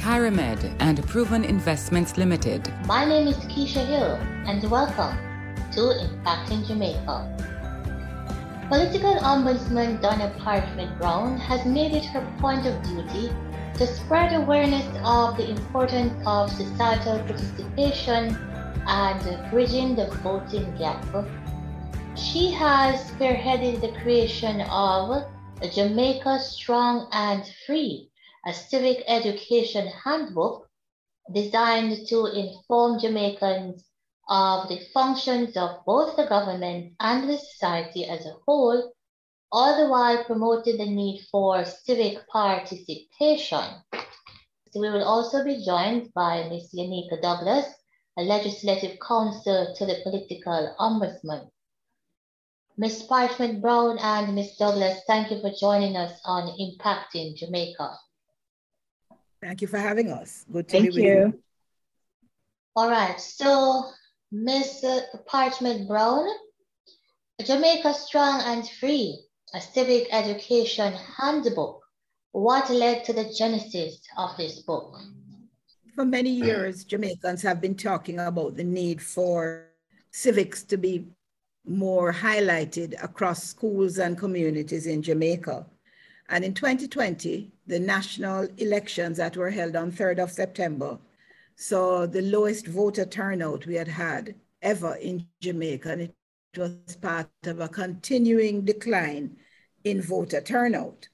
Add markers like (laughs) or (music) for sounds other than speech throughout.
Kyramed and Proven Investments Limited. My name is Keisha Hill and welcome to Impacting Jamaica. Political Ombudsman Donna Parchment Brown has made it her point of duty to spread awareness of the importance of societal participation and bridging the voting gap. She has spearheaded the creation of Jamaica Strong and Free, a civic education handbook designed to inform Jamaicans of the functions of both the government and the society as a whole, all the while promoting the need for civic participation. So we will also be joined by Ms. Yanika Douglas, a legislative counsel to the political ombudsman. Ms. Parchment Brown and Ms. Douglas, thank you for joining us on Impacting Jamaica. Thank you for having us. Good to Thank be with you. you. All right, so Ms. Uh, Parchment Brown, Jamaica Strong and Free, a civic education handbook. What led to the genesis of this book? For many years, Jamaicans have been talking about the need for civics to be more highlighted across schools and communities in Jamaica. And in 2020, the national elections that were held on 3rd of September saw the lowest voter turnout we had had ever in Jamaica. And it was part of a continuing decline in voter turnout.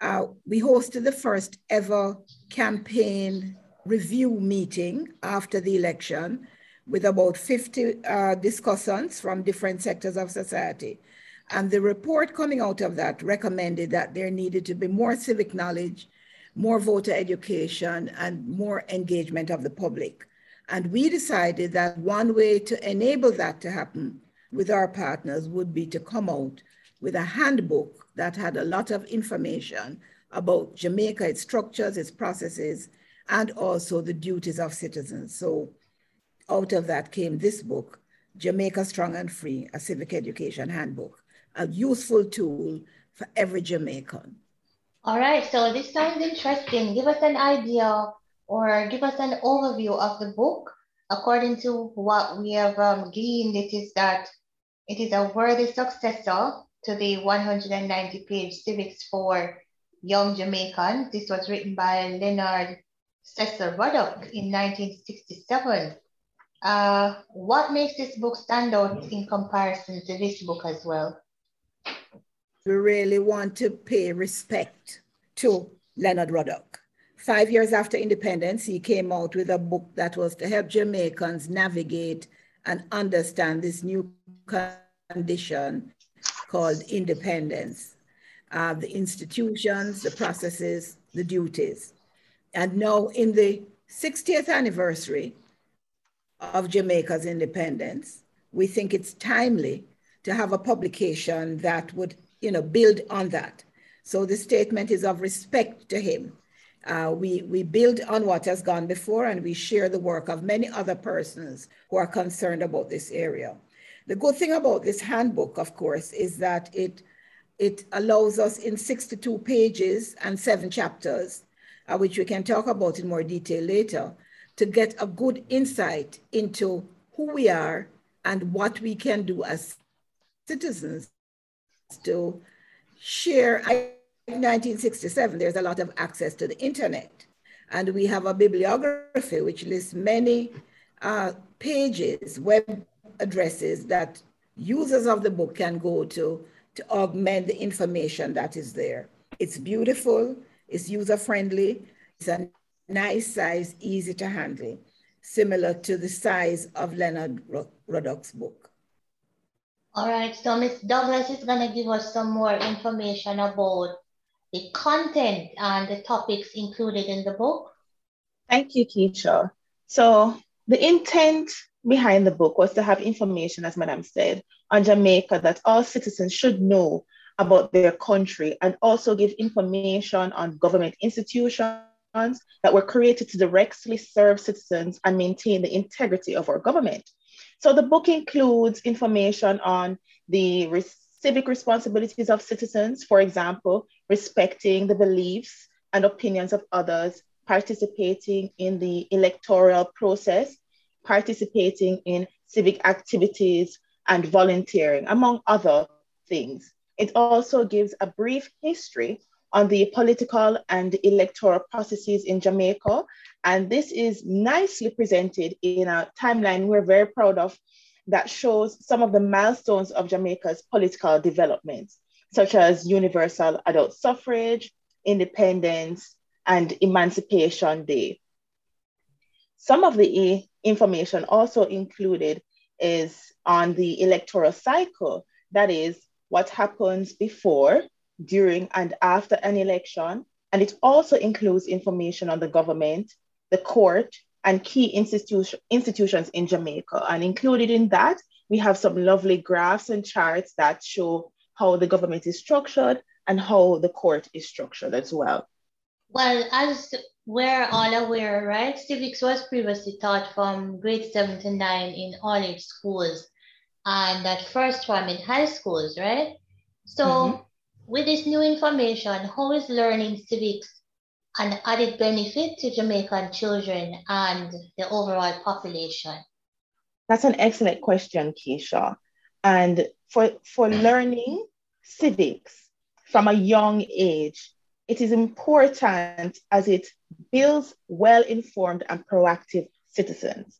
Uh, we hosted the first ever campaign review meeting after the election with about 50 uh, discussants from different sectors of society. And the report coming out of that recommended that there needed to be more civic knowledge, more voter education, and more engagement of the public. And we decided that one way to enable that to happen with our partners would be to come out with a handbook that had a lot of information about Jamaica, its structures, its processes, and also the duties of citizens. So out of that came this book, Jamaica Strong and Free, a civic education handbook a useful tool for every Jamaican. All right, so this sounds interesting. Give us an idea or give us an overview of the book. According to what we have um, gleaned, it is that it is a worthy successor to the 190 page Civics for Young Jamaicans. This was written by Leonard Cecil Ruddock in 1967. Uh, what makes this book stand out in comparison to this book as well? We really want to pay respect to Leonard Ruddock. Five years after independence, he came out with a book that was to help Jamaicans navigate and understand this new condition called independence, uh, the institutions, the processes, the duties. And now, in the 60th anniversary of Jamaica's independence, we think it's timely to have a publication that would you know, build on that. So the statement is of respect to him. Uh, we, we build on what has gone before and we share the work of many other persons who are concerned about this area. The good thing about this handbook, of course, is that it, it allows us in 62 pages and seven chapters, uh, which we can talk about in more detail later, to get a good insight into who we are and what we can do as citizens to share. I, 1967, there's a lot of access to the internet. And we have a bibliography which lists many uh, pages, web addresses that users of the book can go to to augment the information that is there. It's beautiful, it's user friendly, it's a nice size, easy to handle, similar to the size of Leonard Ruddock's book. All right, so Ms. Douglas is going to give us some more information about the content and the topics included in the book. Thank you, Keisha. So the intent behind the book was to have information, as Madam said, on Jamaica that all citizens should know about their country and also give information on government institutions that were created to directly serve citizens and maintain the integrity of our government. So the book includes information on the civic responsibilities of citizens, for example, respecting the beliefs and opinions of others, participating in the electoral process, participating in civic activities, and volunteering, among other things. It also gives a brief history on the political and electoral processes in Jamaica. And this is nicely presented in a timeline we're very proud of that shows some of the milestones of Jamaica's political development, such as universal adult suffrage, independence, and Emancipation Day. Some of the information also included is on the electoral cycle, that is, what happens before, during, and after an election. And it also includes information on the government, the court, and key institution, institutions in Jamaica. And included in that, we have some lovely graphs and charts that show how the government is structured and how the court is structured as well. Well, as we're all aware, right, civics was previously taught from grade seven to nine in all its schools and that first one in high schools, right? So mm-hmm. with this new information, how is learning civics an added benefit to Jamaican children and the overall population? That's an excellent question, Keisha. And for, for learning civics from a young age, it is important as it builds well-informed and proactive citizens.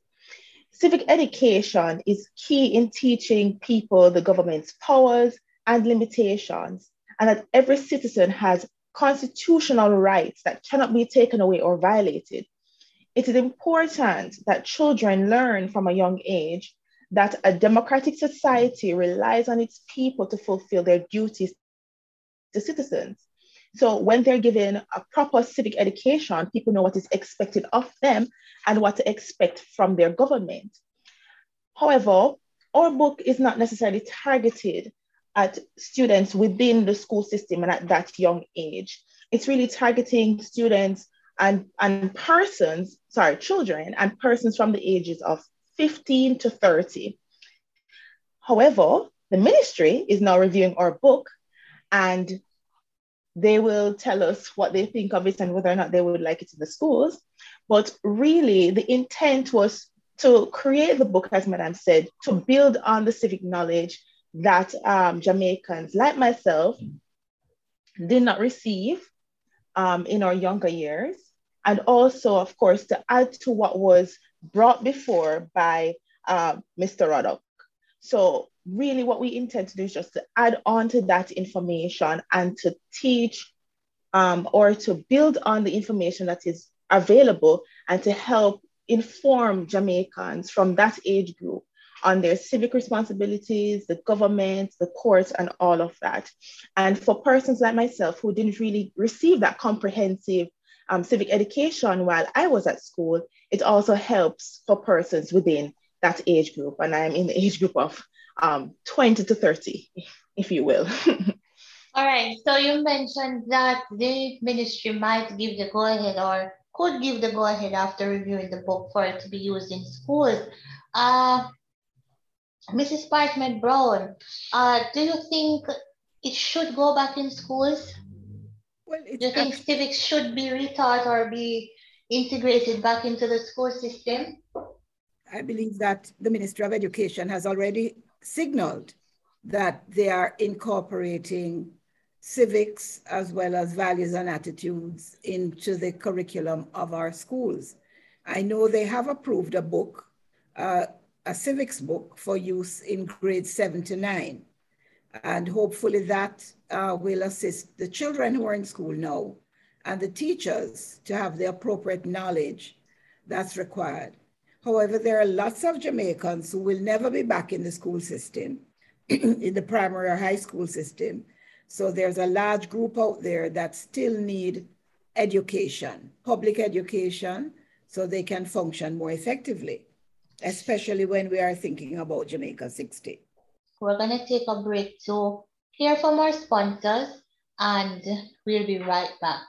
Civic education is key in teaching people the government's powers and limitations, and that every citizen has constitutional rights that cannot be taken away or violated. It is important that children learn from a young age that a democratic society relies on its people to fulfill their duties to citizens. So when they're given a proper civic education, people know what is expected of them and what to expect from their government. However, our book is not necessarily targeted at students within the school system and at that young age. It's really targeting students and, and persons, sorry, children and persons from the ages of 15 to 30. However, the ministry is now reviewing our book and they will tell us what they think of it and whether or not they would like it in the schools. But really, the intent was to create the book, as Madame said, to build on the civic knowledge that um, Jamaicans, like myself, did not receive um, in our younger years. And also, of course, to add to what was brought before by uh, Mr. Ruddock. So really what we intend to do is just to add on to that information and to teach um, or to build on the information that is available and to help inform Jamaicans from that age group on their civic responsibilities, the government, the courts, and all of that. And for persons like myself who didn't really receive that comprehensive um, civic education while I was at school, it also helps for persons within that age group. And I'm in the age group of um, 20 to 30, if you will. (laughs) All right. So you mentioned that the ministry might give the go ahead or could give the go ahead after reviewing the book for it to be used in schools. Uh, Mrs. Parchment Brown, uh, do you think it should go back in schools? Well, do you think civics should be retaught or be integrated back into the school system? I believe that the Ministry of Education has already signaled that they are incorporating civics as well as values and attitudes into the curriculum of our schools. I know they have approved a book, uh, a civics book for use in grades seven to nine. And hopefully that uh, will assist the children who are in school now and the teachers to have the appropriate knowledge that's required. However, there are lots of Jamaicans who will never be back in the school system, (clears throat) in the primary or high school system. So there's a large group out there that still need education, public education, so they can function more effectively. Especially when we are thinking about Jamaica 60. We're going to take a break to hear from our sponsors and we'll be right back.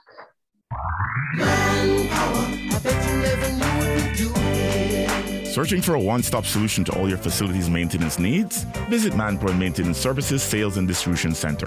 Searching for a one stop solution to all your facilities maintenance needs? Visit Manpower Maintenance Services Sales and Distribution Center.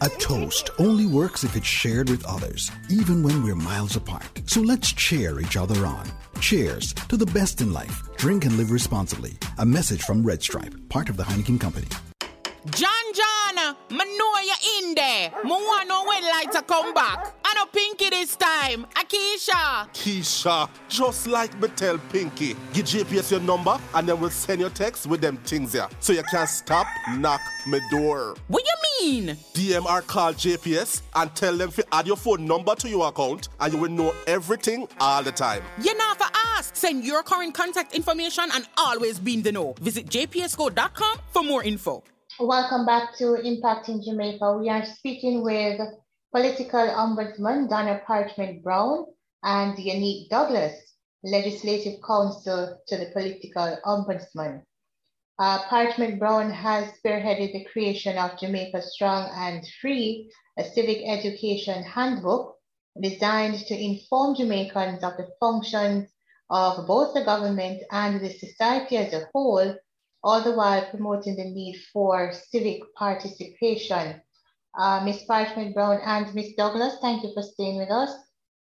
A toast only works if it's shared with others, even when we're miles apart. So let's cheer each other on. Cheers to the best in life. Drink and live responsibly. A message from Red Stripe, part of the Heineken Company. John John, me know you in there. Me want lights are come back. I know Pinky this time. Akisha. Keisha, just like me tell Pinky, give JPS your number and then we'll send your text with them things here. So you can stop, knock me door. What you mean? DMR call JPS and tell them to add your phone number to your account and you will know everything all the time. You're not for ask. Send your current contact information and always be in the know. Visit jpsco.com for more info. Welcome back to Impacting Jamaica. We are speaking with Political Ombudsman Donna Parchment Brown and Yaniek Douglas, Legislative Counsel to the Political Ombudsman. Uh, Parchment Brown has spearheaded the creation of Jamaica Strong and Free, a civic education handbook designed to inform Jamaicans of the functions of both the government and the society as a whole all the while promoting the need for civic participation. Uh, Ms. Parchment Brown and Ms. Douglas, thank you for staying with us.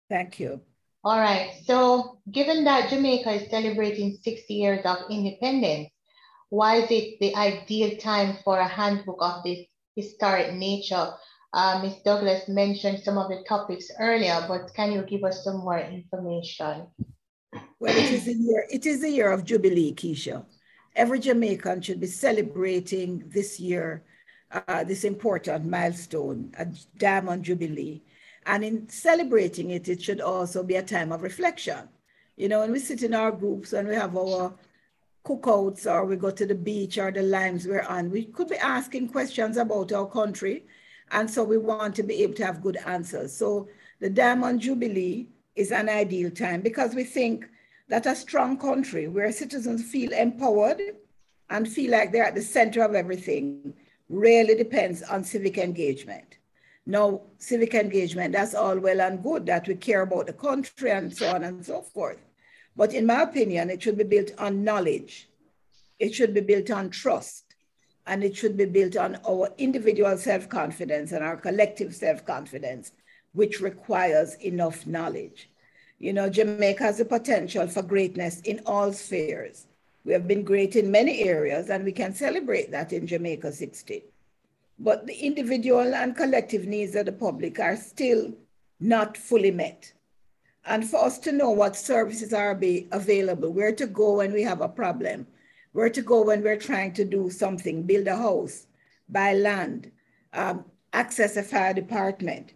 Thank you. All right, so given that Jamaica is celebrating 60 years of independence, why is it the ideal time for a handbook of this historic nature? Uh, Ms. Douglas mentioned some of the topics earlier, but can you give us some more information? Well, it is a year, it is a year of Jubilee, Keisha every Jamaican should be celebrating this year uh, this important milestone, a Diamond Jubilee. And in celebrating it, it should also be a time of reflection. You know, when we sit in our groups and we have our cookouts or we go to the beach or the limes we're on, we could be asking questions about our country. And so we want to be able to have good answers. So the Diamond Jubilee is an ideal time because we think that a strong country where citizens feel empowered and feel like they're at the center of everything really depends on civic engagement. Now, civic engagement, that's all well and good that we care about the country and so on and so forth. But in my opinion, it should be built on knowledge. It should be built on trust. And it should be built on our individual self confidence and our collective self confidence, which requires enough knowledge. You know, Jamaica has the potential for greatness in all spheres. We have been great in many areas, and we can celebrate that in Jamaica 60. But the individual and collective needs of the public are still not fully met. And for us to know what services are available, where to go when we have a problem, where to go when we're trying to do something, build a house, buy land, um, access a fire department,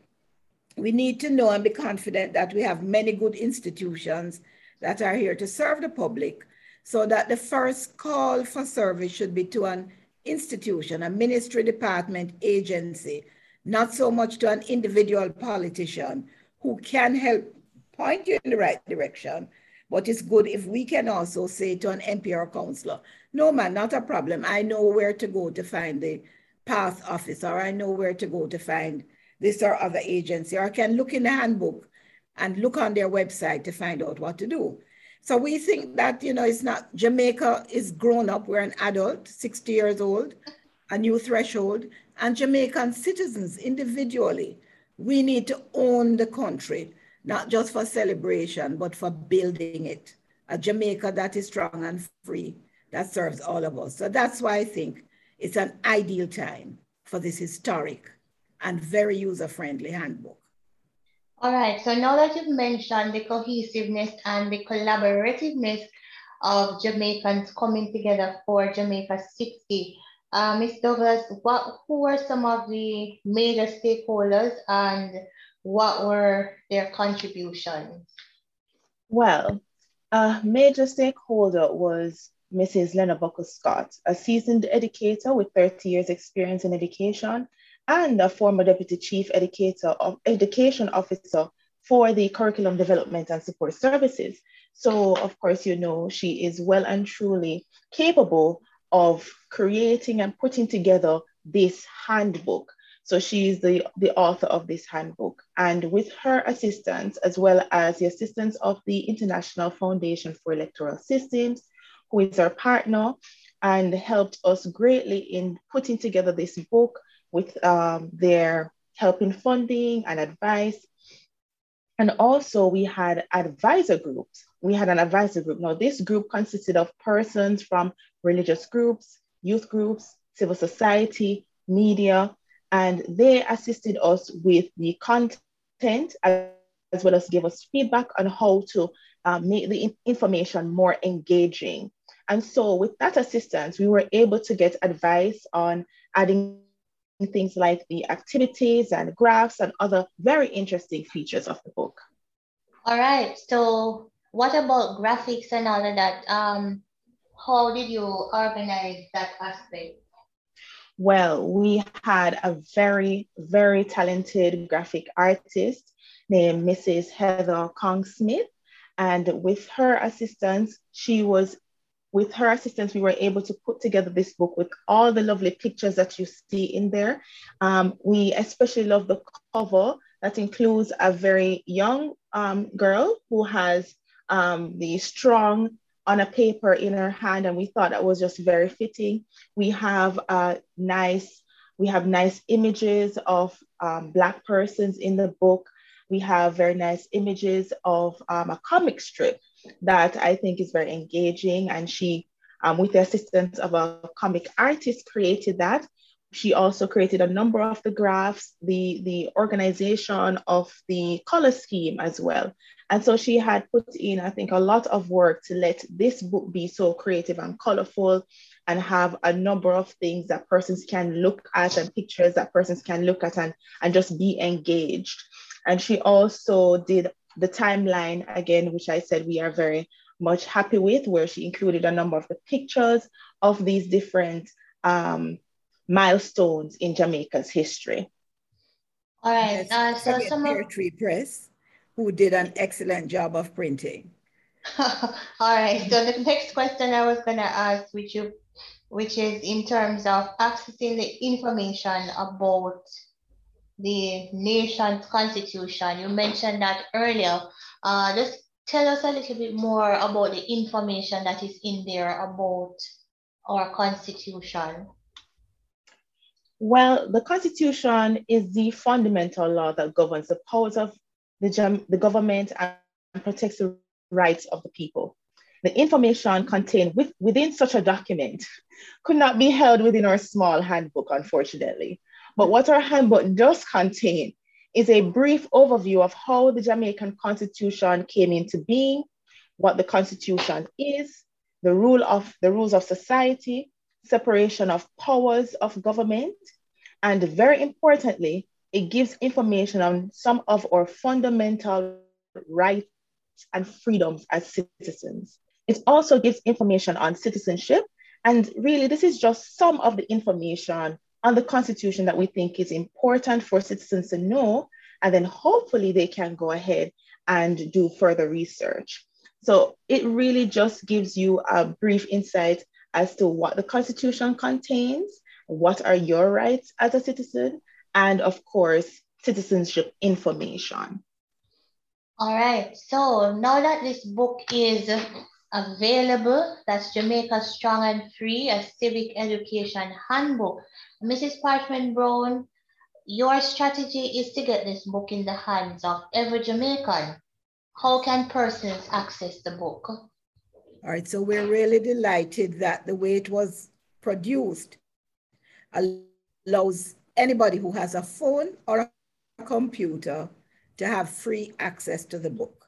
we need to know and be confident that we have many good institutions that are here to serve the public so that the first call for service should be to an institution, a ministry department agency, not so much to an individual politician who can help point you in the right direction. But it's good if we can also say to an MP or councillor, no man, not a problem. I know where to go to find the path office, or I know where to go to find this or other agency, or I can look in the handbook and look on their website to find out what to do. So we think that, you know, it's not, Jamaica is grown up, we're an adult, 60 years old, a new threshold, and Jamaican citizens individually, we need to own the country, not just for celebration, but for building it. A Jamaica that is strong and free, that serves all of us. So that's why I think it's an ideal time for this historic and very user-friendly handbook. All right, so now that you've mentioned the cohesiveness and the collaborativeness of Jamaicans coming together for Jamaica 60, Uh, Ms. Douglas, what, who were some of the major stakeholders and what were their contributions? Well, a major stakeholder was Mrs. Lena Buckle Scott, a seasoned educator with 30 years experience in education and a former deputy chief educator of education officer for the curriculum development and support services. So of course, you know, she is well and truly capable of creating and putting together this handbook. So she is the, the author of this handbook. And with her assistance, as well as the assistance of the International Foundation for Electoral Systems, who is our partner and helped us greatly in putting together this book with um, their help in funding and advice. And also we had advisor groups. We had an advisor group. Now this group consisted of persons from religious groups, youth groups, civil society, media, and they assisted us with the content as well as give us feedback on how to uh, make the information more engaging. And so with that assistance, we were able to get advice on adding things like the activities and graphs and other very interesting features of the book. All right. So what about graphics and all of that? Um, how did you organize that aspect? Well, we had a very, very talented graphic artist named Mrs. Heather Kong Smith. And with her assistance, she was with her assistance, we were able to put together this book with all the lovely pictures that you see in there. Um, we especially love the cover that includes a very young um, girl who has um, the strong on a paper in her hand, and we thought that was just very fitting. We have a nice, we have nice images of um, Black persons in the book. We have very nice images of um, a comic strip that I think is very engaging. And she, um, with the assistance of a comic artist, created that. She also created a number of the graphs, the, the organization of the color scheme as well. And so she had put in, I think, a lot of work to let this book be so creative and colorful and have a number of things that persons can look at and pictures that persons can look at and, and just be engaged. And she also did the timeline again, which I said we are very much happy with, where she included a number of the pictures of these different um, milestones in Jamaica's history. All right. Uh, so some Pear Tree Press, who did an excellent job of printing. (laughs) All right. So the next question I was going to ask, which you, which is in terms of accessing the information about the nation's constitution. You mentioned that earlier. Uh, just tell us a little bit more about the information that is in there about our constitution. Well, the constitution is the fundamental law that governs the powers of the, the government and protects the rights of the people. The information contained with, within such a document could not be held within our small handbook, unfortunately. But what our handbook does contain is a brief overview of how the Jamaican Constitution came into being, what the Constitution is, the rule of the rules of society, separation of powers of government, and very importantly, it gives information on some of our fundamental rights and freedoms as citizens. It also gives information on citizenship. And really, this is just some of the information on the Constitution that we think is important for citizens to know, and then hopefully they can go ahead and do further research. So it really just gives you a brief insight as to what the Constitution contains, what are your rights as a citizen, and of course, citizenship information. All right, so now that this book is available, that's Jamaica Strong and Free, a civic education handbook. Mrs. Parchment Brown, your strategy is to get this book in the hands of every Jamaican. How can persons access the book? All right, so we're really delighted that the way it was produced allows anybody who has a phone or a computer to have free access to the book.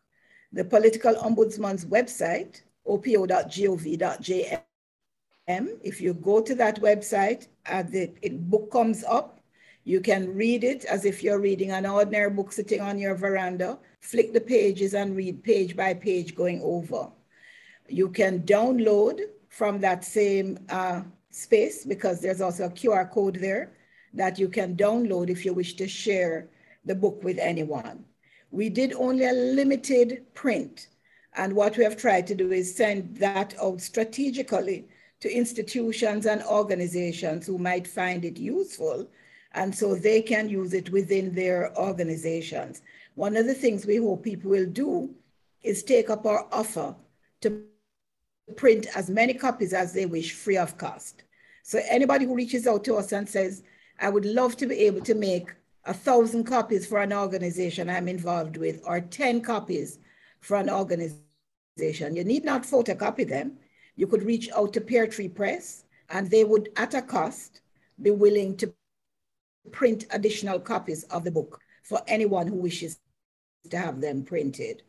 The Political Ombudsman's website, opo.gov.jm, If you go to that website, uh, the it, book comes up. You can read it as if you're reading an ordinary book sitting on your veranda. Flick the pages and read page by page going over. You can download from that same uh, space because there's also a QR code there that you can download if you wish to share the book with anyone. We did only a limited print, and what we have tried to do is send that out strategically to institutions and organizations who might find it useful, and so they can use it within their organizations. One of the things we hope people will do is take up our offer to print as many copies as they wish free of cost. So anybody who reaches out to us and says, I would love to be able to make a thousand copies for an organization I'm involved with, or 10 copies for an organization. You need not photocopy them. You could reach out to Pear Tree Press, and they would, at a cost, be willing to print additional copies of the book for anyone who wishes to have them printed.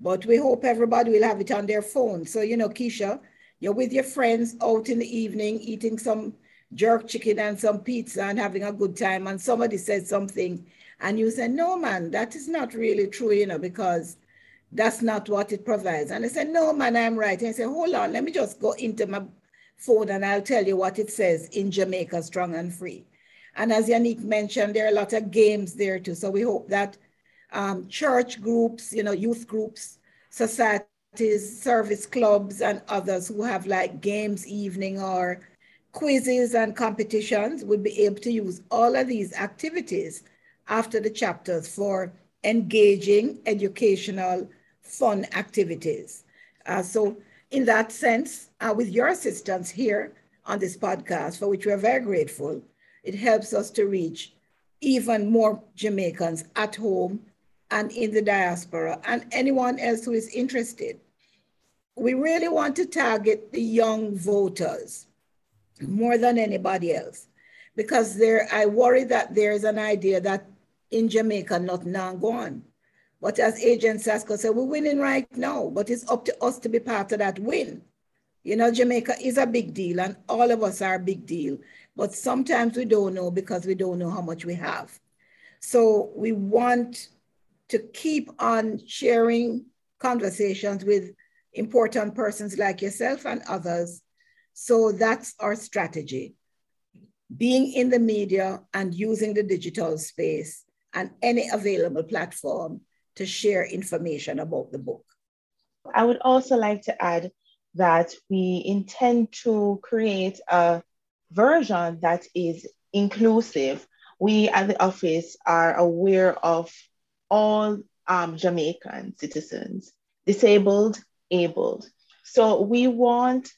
But we hope everybody will have it on their phone. So, you know, Keisha, you're with your friends out in the evening eating some jerk chicken and some pizza and having a good time, and somebody says something, and you say, No, man, that is not really true, you know, because that's not what it provides. And I said, No, man, I'm right. And I said, Hold on, let me just go into my phone and I'll tell you what it says in Jamaica Strong and Free. And as Yaniek mentioned, there are a lot of games there too. So we hope that um, church groups, you know, youth groups, societies, service clubs, and others who have like games evening or quizzes and competitions will be able to use all of these activities after the chapters for engaging educational fun activities. Uh, so in that sense, uh, with your assistance here on this podcast, for which we're very grateful, it helps us to reach even more Jamaicans at home and in the diaspora and anyone else who is interested. We really want to target the young voters more than anybody else. Because there, I worry that there's an idea that in Jamaica, nothing now gone. But as Agent Sasco said, we're winning right now, but it's up to us to be part of that win. You know, Jamaica is a big deal and all of us are a big deal, but sometimes we don't know because we don't know how much we have. So we want to keep on sharing conversations with important persons like yourself and others so that's our strategy. Being in the media and using the digital space and any available platform to share information about the book. I would also like to add that we intend to create a version that is inclusive. We at the office are aware of all um, Jamaican citizens, disabled, abled. So we want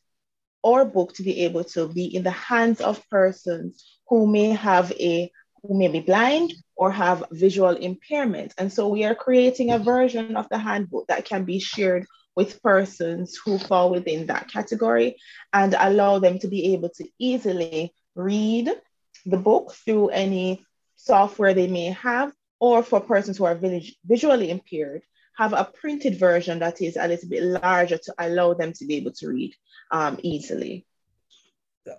our book to be able to be in the hands of persons who may have a who may be blind or have visual impairment. And so we are creating a version of the handbook that can be shared with persons who fall within that category and allow them to be able to easily read the book through any software they may have, or for persons who are visually impaired, have a printed version that is a little bit larger to allow them to be able to read um, easily.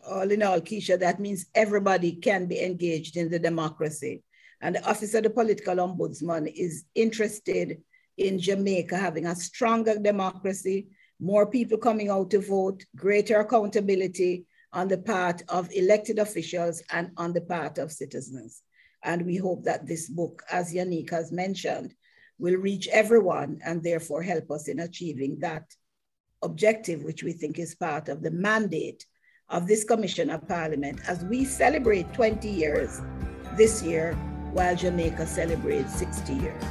All in all, Keisha, that means everybody can be engaged in the democracy. And the Office of the Political Ombudsman is interested in Jamaica having a stronger democracy, more people coming out to vote, greater accountability on the part of elected officials and on the part of citizens. And we hope that this book, as Yaniek has mentioned, will reach everyone and therefore help us in achieving that objective, which we think is part of the mandate of this Commission of Parliament as we celebrate 20 years this year while Jamaica celebrates 60 years.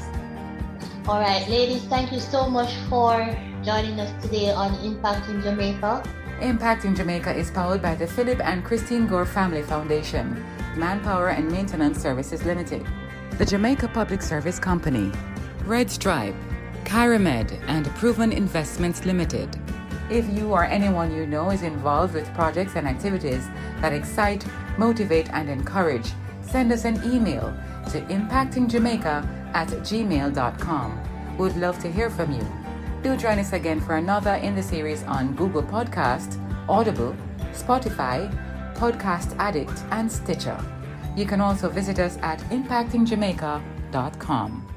All right, ladies, thank you so much for joining us today on Impacting Jamaica. Impact in Jamaica is powered by the Philip and Christine Gore Family Foundation, Manpower and Maintenance Services Limited, the Jamaica Public Service Company, Red Stripe, Kyramed, and Proven Investments Limited. If you or anyone you know is involved with projects and activities that excite, motivate, and encourage, send us an email to impactingjamaica at gmail.com. We'd love to hear from you. Do join us again for another in the series on Google Podcast, Audible, Spotify, Podcast Addict, and Stitcher. You can also visit us at impactingjamaica.com.